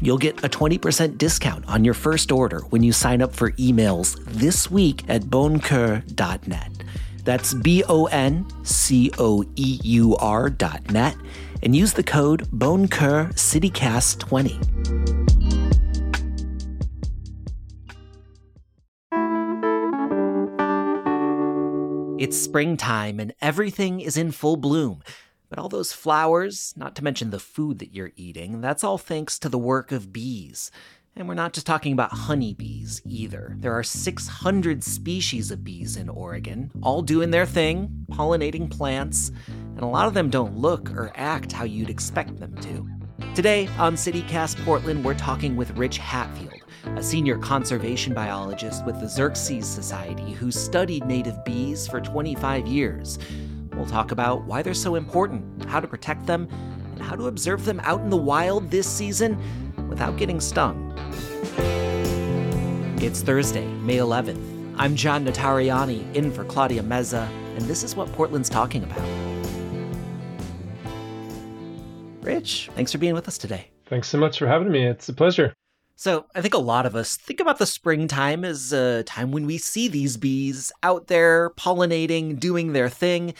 You'll get a 20% discount on your first order when you sign up for emails this week at boncoeur.net. That's B O N C O E U R dot net and use the code BONCOEUR CityCast20. It's springtime and everything is in full bloom. But all those flowers, not to mention the food that you're eating, that's all thanks to the work of bees. And we're not just talking about honeybees either. There are 600 species of bees in Oregon, all doing their thing, pollinating plants, and a lot of them don't look or act how you'd expect them to. Today on CityCast Portland, we're talking with Rich Hatfield, a senior conservation biologist with the Xerces Society who studied native bees for 25 years. We'll talk about why they're so important, how to protect them, and how to observe them out in the wild this season without getting stung. It's Thursday, May 11th. I'm John Notarianni, in for Claudia Meza, and this is what Portland's talking about. Rich, thanks for being with us today. Thanks so much for having me. It's a pleasure. So, I think a lot of us think about the springtime as a time when we see these bees out there pollinating, doing their thing.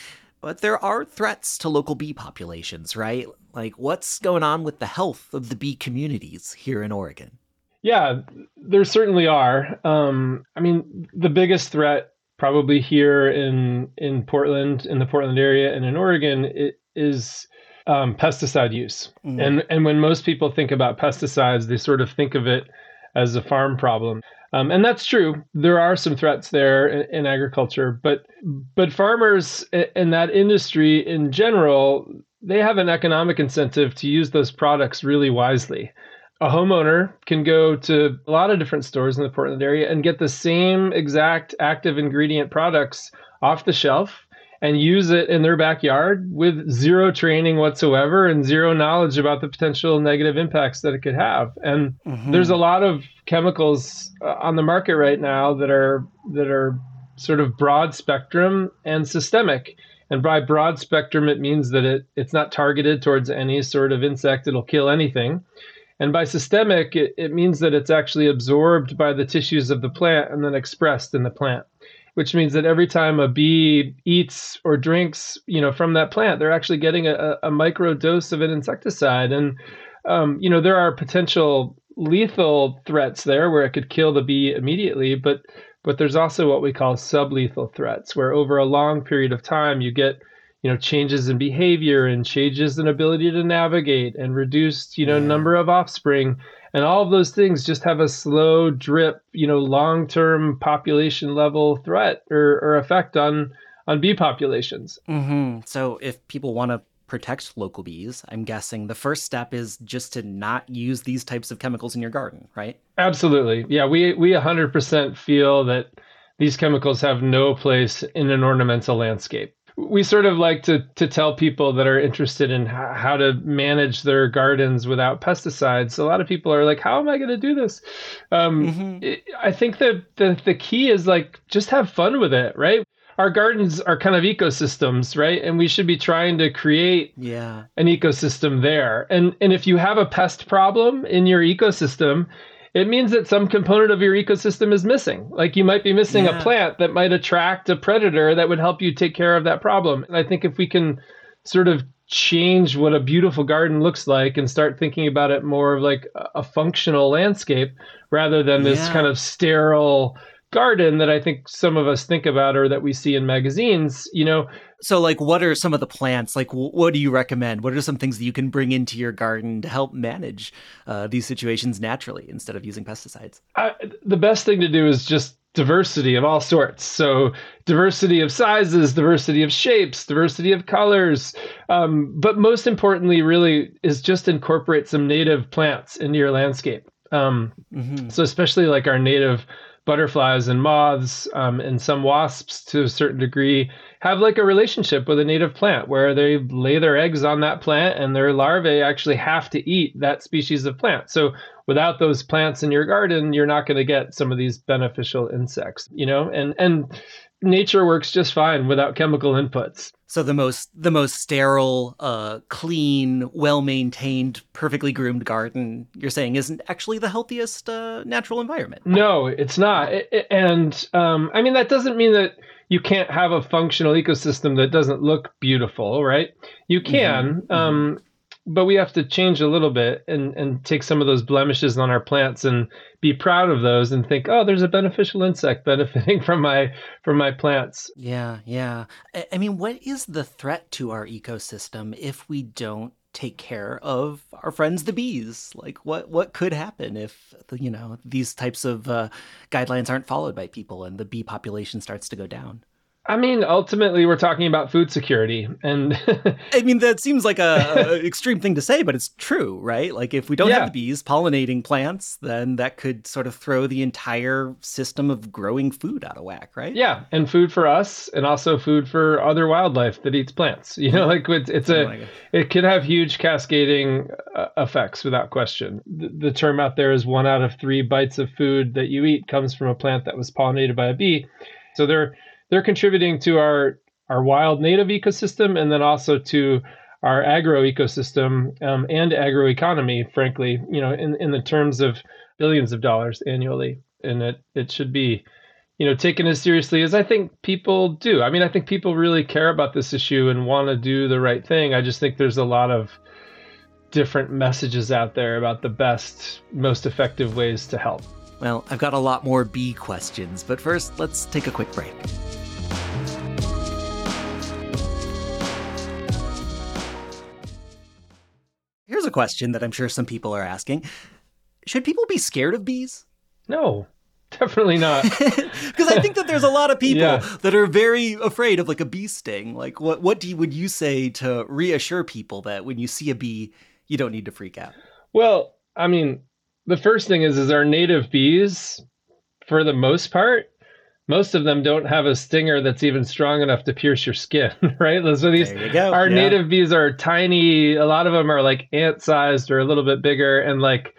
But there are threats to local bee populations, right? Like, what's going on with the health of the bee communities here in Oregon? Yeah, there certainly are. Um, I mean, the biggest threat probably here in in Portland, in the Portland area, and in Oregon, it is um, pesticide use. Mm. And and when most people think about pesticides, they sort of think of it as a farm problem. Um, and that's true. There are some threats there in, in agriculture, but but farmers in that industry in general, they have an economic incentive to use those products really wisely. A homeowner can go to a lot of different stores in the Portland area and get the same exact active ingredient products off the shelf and use it in their backyard with zero training whatsoever and zero knowledge about the potential negative impacts that it could have. And mm-hmm. there's a lot of chemicals uh, on the market right now that are that are sort of broad spectrum and systemic. And by broad spectrum, it means that it, it's not targeted towards any sort of insect. It'll kill anything. And by systemic, it, it means that it's actually absorbed by the tissues of the plant and then expressed in the plant which means that every time a bee eats or drinks, you know, from that plant, they're actually getting a, a micro dose of an insecticide. And, um, you know, there are potential lethal threats there where it could kill the bee immediately, but but there's also what we call sublethal threats, where over a long period of time you get you know changes in behavior and changes in ability to navigate and reduced you know number of offspring and all of those things just have a slow drip you know long-term population level threat or, or effect on on bee populations. Mm-hmm. so if people want to protect local bees i'm guessing the first step is just to not use these types of chemicals in your garden right? Absolutely. Yeah we we 100% feel that these chemicals have no place in an ornamental landscape we sort of like to to tell people that are interested in how to manage their gardens without pesticides. A lot of people are like, "How am I going to do this?" Um, mm-hmm. it, I think that the the key is like just have fun with it, right? Our gardens are kind of ecosystems, right? And we should be trying to create yeah. an ecosystem there. And and if you have a pest problem in your ecosystem, it means that some component of your ecosystem is missing. Like you might be missing yeah. a plant that might attract a predator that would help you take care of that problem. And I think if we can sort of change what a beautiful garden looks like and start thinking about it more of like a functional landscape rather than this yeah. kind of sterile garden that I think some of us think about or that we see in magazines, you know, so, like, what are some of the plants? Like, what do you recommend? What are some things that you can bring into your garden to help manage uh, these situations naturally instead of using pesticides? I, the best thing to do is just diversity of all sorts. So, diversity of sizes, diversity of shapes, diversity of colors. Um, but most importantly, really, is just incorporate some native plants into your landscape. Um, mm-hmm. So, especially like our native butterflies and moths um, and some wasps to a certain degree have like a relationship with a native plant where they lay their eggs on that plant and their larvae actually have to eat that species of plant. So without those plants in your garden, you're not going to get some of these beneficial insects, you know? And and nature works just fine without chemical inputs. So the most the most sterile, uh, clean, well maintained, perfectly groomed garden you're saying isn't actually the healthiest uh, natural environment. No, it's not. It, it, and um, I mean that doesn't mean that you can't have a functional ecosystem that doesn't look beautiful, right? You can. Mm-hmm. Um, but we have to change a little bit and, and take some of those blemishes on our plants and be proud of those and think, oh, there's a beneficial insect benefiting from my from my plants. Yeah, yeah. I mean, what is the threat to our ecosystem if we don't take care of our friends the bees? Like, what what could happen if you know these types of uh, guidelines aren't followed by people and the bee population starts to go down? I mean, ultimately, we're talking about food security, and I mean that seems like a, a, extreme thing to say, but it's true, right? Like if we don't yeah. have the bees pollinating plants, then that could sort of throw the entire system of growing food out of whack, right? Yeah, and food for us, and also food for other wildlife that eats plants. You know, like it's, it's a, oh it could have huge cascading uh, effects without question. The, the term out there is one out of three bites of food that you eat comes from a plant that was pollinated by a bee. So they're they're contributing to our our wild native ecosystem and then also to our agro ecosystem um, and agroeconomy, frankly, you know, in, in the terms of billions of dollars annually. And it, it should be, you know, taken as seriously as I think people do. I mean, I think people really care about this issue and want to do the right thing. I just think there's a lot of different messages out there about the best, most effective ways to help. Well, I've got a lot more bee questions, but first, let's take a quick break. Here's a question that I'm sure some people are asking Should people be scared of bees? No, definitely not. Because I think that there's a lot of people yeah. that are very afraid of like a bee sting. Like, what, what do you, would you say to reassure people that when you see a bee, you don't need to freak out? Well, I mean, the first thing is, is our native bees, for the most part, most of them don't have a stinger that's even strong enough to pierce your skin, right? So these our yeah. native bees are tiny. A lot of them are like ant sized or a little bit bigger, and like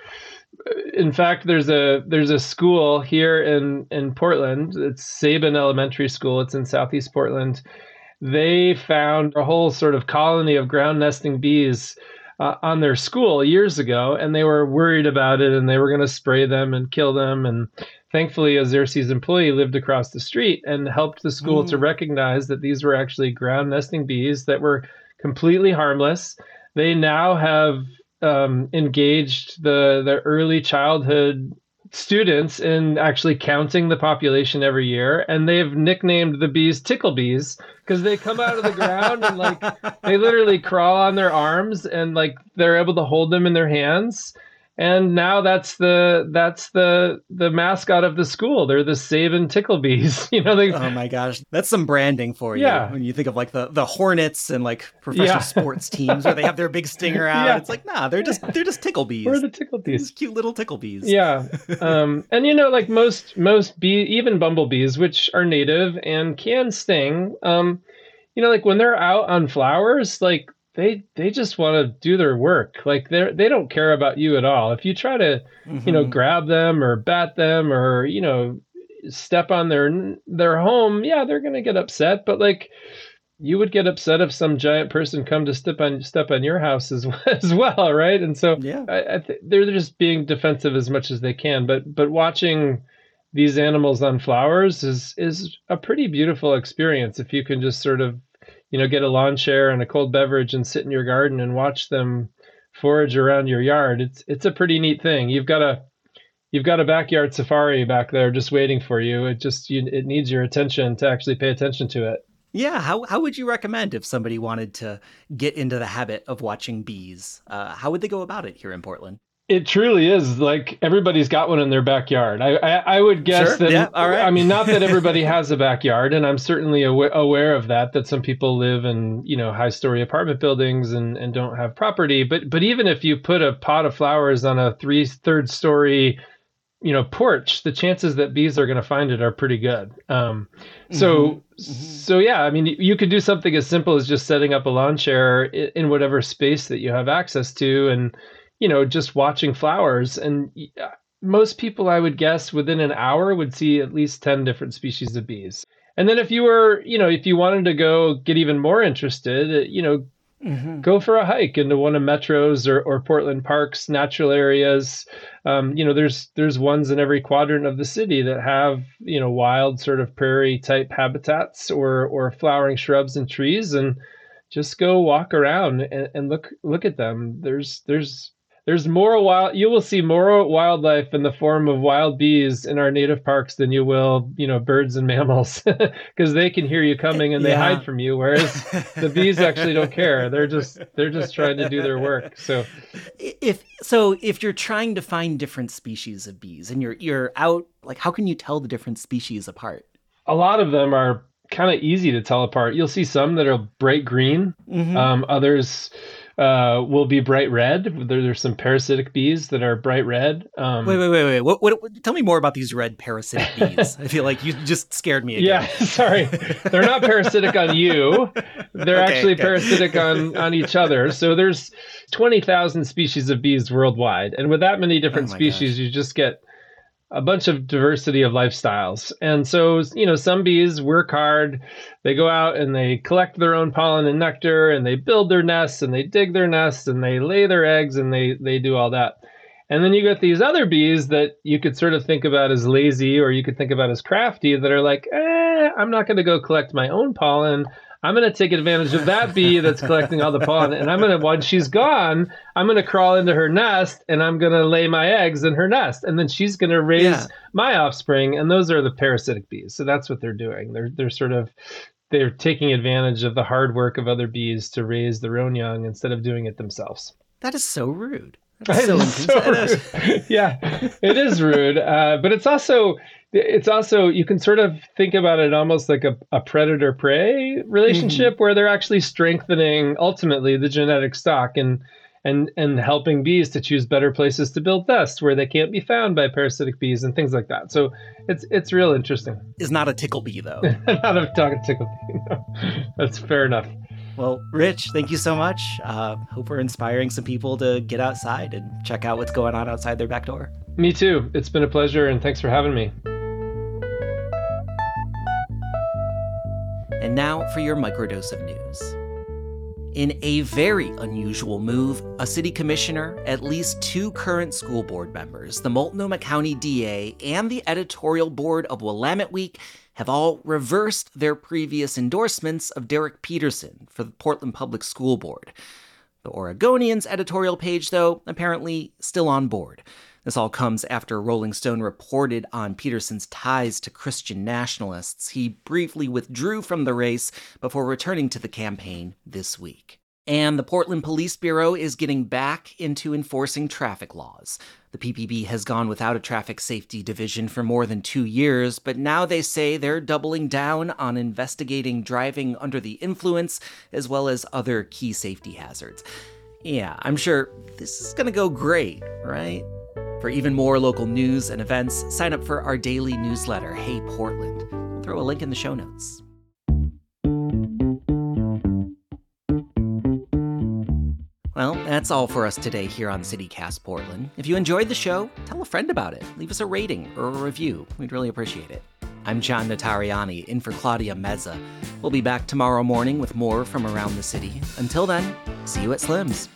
in fact, there's a there's a school here in in Portland. It's Sabin Elementary School. It's in Southeast Portland. They found a whole sort of colony of ground nesting bees uh, on their school years ago, and they were worried about it, and they were going to spray them and kill them. And thankfully, a Xerces employee lived across the street and helped the school mm. to recognize that these were actually ground nesting bees that were completely harmless. They now have um, engaged the the early childhood students in actually counting the population every year and they've nicknamed the bees tickle bees because they come out of the ground and like they literally crawl on their arms and like they're able to hold them in their hands and now that's the that's the the mascot of the school. They're the Sabin Ticklebees. You know, they. Oh my gosh, that's some branding for you. Yeah. When you think of like the the Hornets and like professional yeah. sports teams where they have their big stinger out, yeah. it's like nah, they're just they're just Ticklebees. We're the Ticklebees. These cute little Ticklebees. Yeah. um, and you know, like most most bee, even bumblebees, which are native and can sting. Um, you know, like when they're out on flowers, like they they just want to do their work. Like they they don't care about you at all. If you try to, mm-hmm. you know, mm-hmm. grab them or bat them or you know, step on their their home, yeah, they're gonna get upset. But like, you would get upset if some giant person come to step on step on your house as as well, right? And so yeah, I, I th- they're just being defensive as much as they can. But but watching these animals on flowers is is a pretty beautiful experience if you can just sort of you know, get a lawn chair and a cold beverage and sit in your garden and watch them forage around your yard. It's it's a pretty neat thing. You've got a you've got a backyard safari back there just waiting for you. It just you, it needs your attention to actually pay attention to it. Yeah, how how would you recommend if somebody wanted to get into the habit of watching bees? Uh, how would they go about it here in Portland? It truly is like everybody's got one in their backyard. I I, I would guess sure. that. Yeah, all right. I mean, not that everybody has a backyard, and I'm certainly aw- aware of that. That some people live in you know high story apartment buildings and and don't have property. But but even if you put a pot of flowers on a three third story you know porch the chances that bees are going to find it are pretty good um, so mm-hmm. Mm-hmm. so yeah i mean you could do something as simple as just setting up a lawn chair in whatever space that you have access to and you know just watching flowers and most people i would guess within an hour would see at least 10 different species of bees and then if you were you know if you wanted to go get even more interested you know Mm-hmm. Go for a hike into one of Metro's or, or Portland Park's natural areas. Um, you know, there's there's ones in every quadrant of the city that have you know wild sort of prairie type habitats or or flowering shrubs and trees, and just go walk around and, and look look at them. There's there's there's more wild you will see more wildlife in the form of wild bees in our native parks than you will you know birds and mammals because they can hear you coming and they yeah. hide from you whereas the bees actually don't care they're just they're just trying to do their work so if so if you're trying to find different species of bees and you're you're out like how can you tell the different species apart a lot of them are kind of easy to tell apart you'll see some that are bright green mm-hmm. um, others uh, will be bright red. There, there's some parasitic bees that are bright red. Um, wait, wait, wait, wait. What, what, what, tell me more about these red parasitic bees. I feel like you just scared me again. Yeah, sorry. They're not parasitic on you. They're okay, actually okay. parasitic on, on each other. So there's 20,000 species of bees worldwide. And with that many different oh species, gosh. you just get a bunch of diversity of lifestyles. And so, you know, some bees work hard. They go out and they collect their own pollen and nectar and they build their nests and they dig their nests and they lay their eggs and they they do all that. And then you get these other bees that you could sort of think about as lazy or you could think about as crafty that are like, eh, I'm not going to go collect my own pollen. I'm going to take advantage of that bee that's collecting all the pollen, and I'm going to, once she's gone, I'm going to crawl into her nest and I'm going to lay my eggs in her nest, and then she's going to raise yeah. my offspring, and those are the parasitic bees. So that's what they're doing. They're they're sort of they're taking advantage of the hard work of other bees to raise their own young instead of doing it themselves. That is so rude. That's so, so rude. yeah, it is rude, uh, but it's also it's also you can sort of think about it almost like a, a predator prey relationship mm-hmm. where they're actually strengthening ultimately the genetic stock and and and helping bees to choose better places to build nests where they can't be found by parasitic bees and things like that. So it's it's real interesting. Is not a tickle bee though. not a tickle bee. No. That's fair enough. Well, Rich, thank you so much. Uh, hope we're inspiring some people to get outside and check out what's going on outside their back door. Me too. It's been a pleasure, and thanks for having me. And now for your microdose of news. In a very unusual move, a city commissioner, at least two current school board members, the Multnomah County DA, and the editorial board of Willamette Week have all reversed their previous endorsements of Derek Peterson for the Portland Public School Board. The Oregonian's editorial page, though, apparently still on board. This all comes after Rolling Stone reported on Peterson's ties to Christian nationalists. He briefly withdrew from the race before returning to the campaign this week. And the Portland Police Bureau is getting back into enforcing traffic laws. The PPB has gone without a traffic safety division for more than two years, but now they say they're doubling down on investigating driving under the influence as well as other key safety hazards. Yeah, I'm sure this is gonna go great, right? For even more local news and events, sign up for our daily newsletter, Hey Portland. We'll throw a link in the show notes. Well, that's all for us today here on CityCast Portland. If you enjoyed the show, tell a friend about it. Leave us a rating or a review. We'd really appreciate it. I'm John Notarianni, in for Claudia Meza. We'll be back tomorrow morning with more from around the city. Until then, see you at Slim's.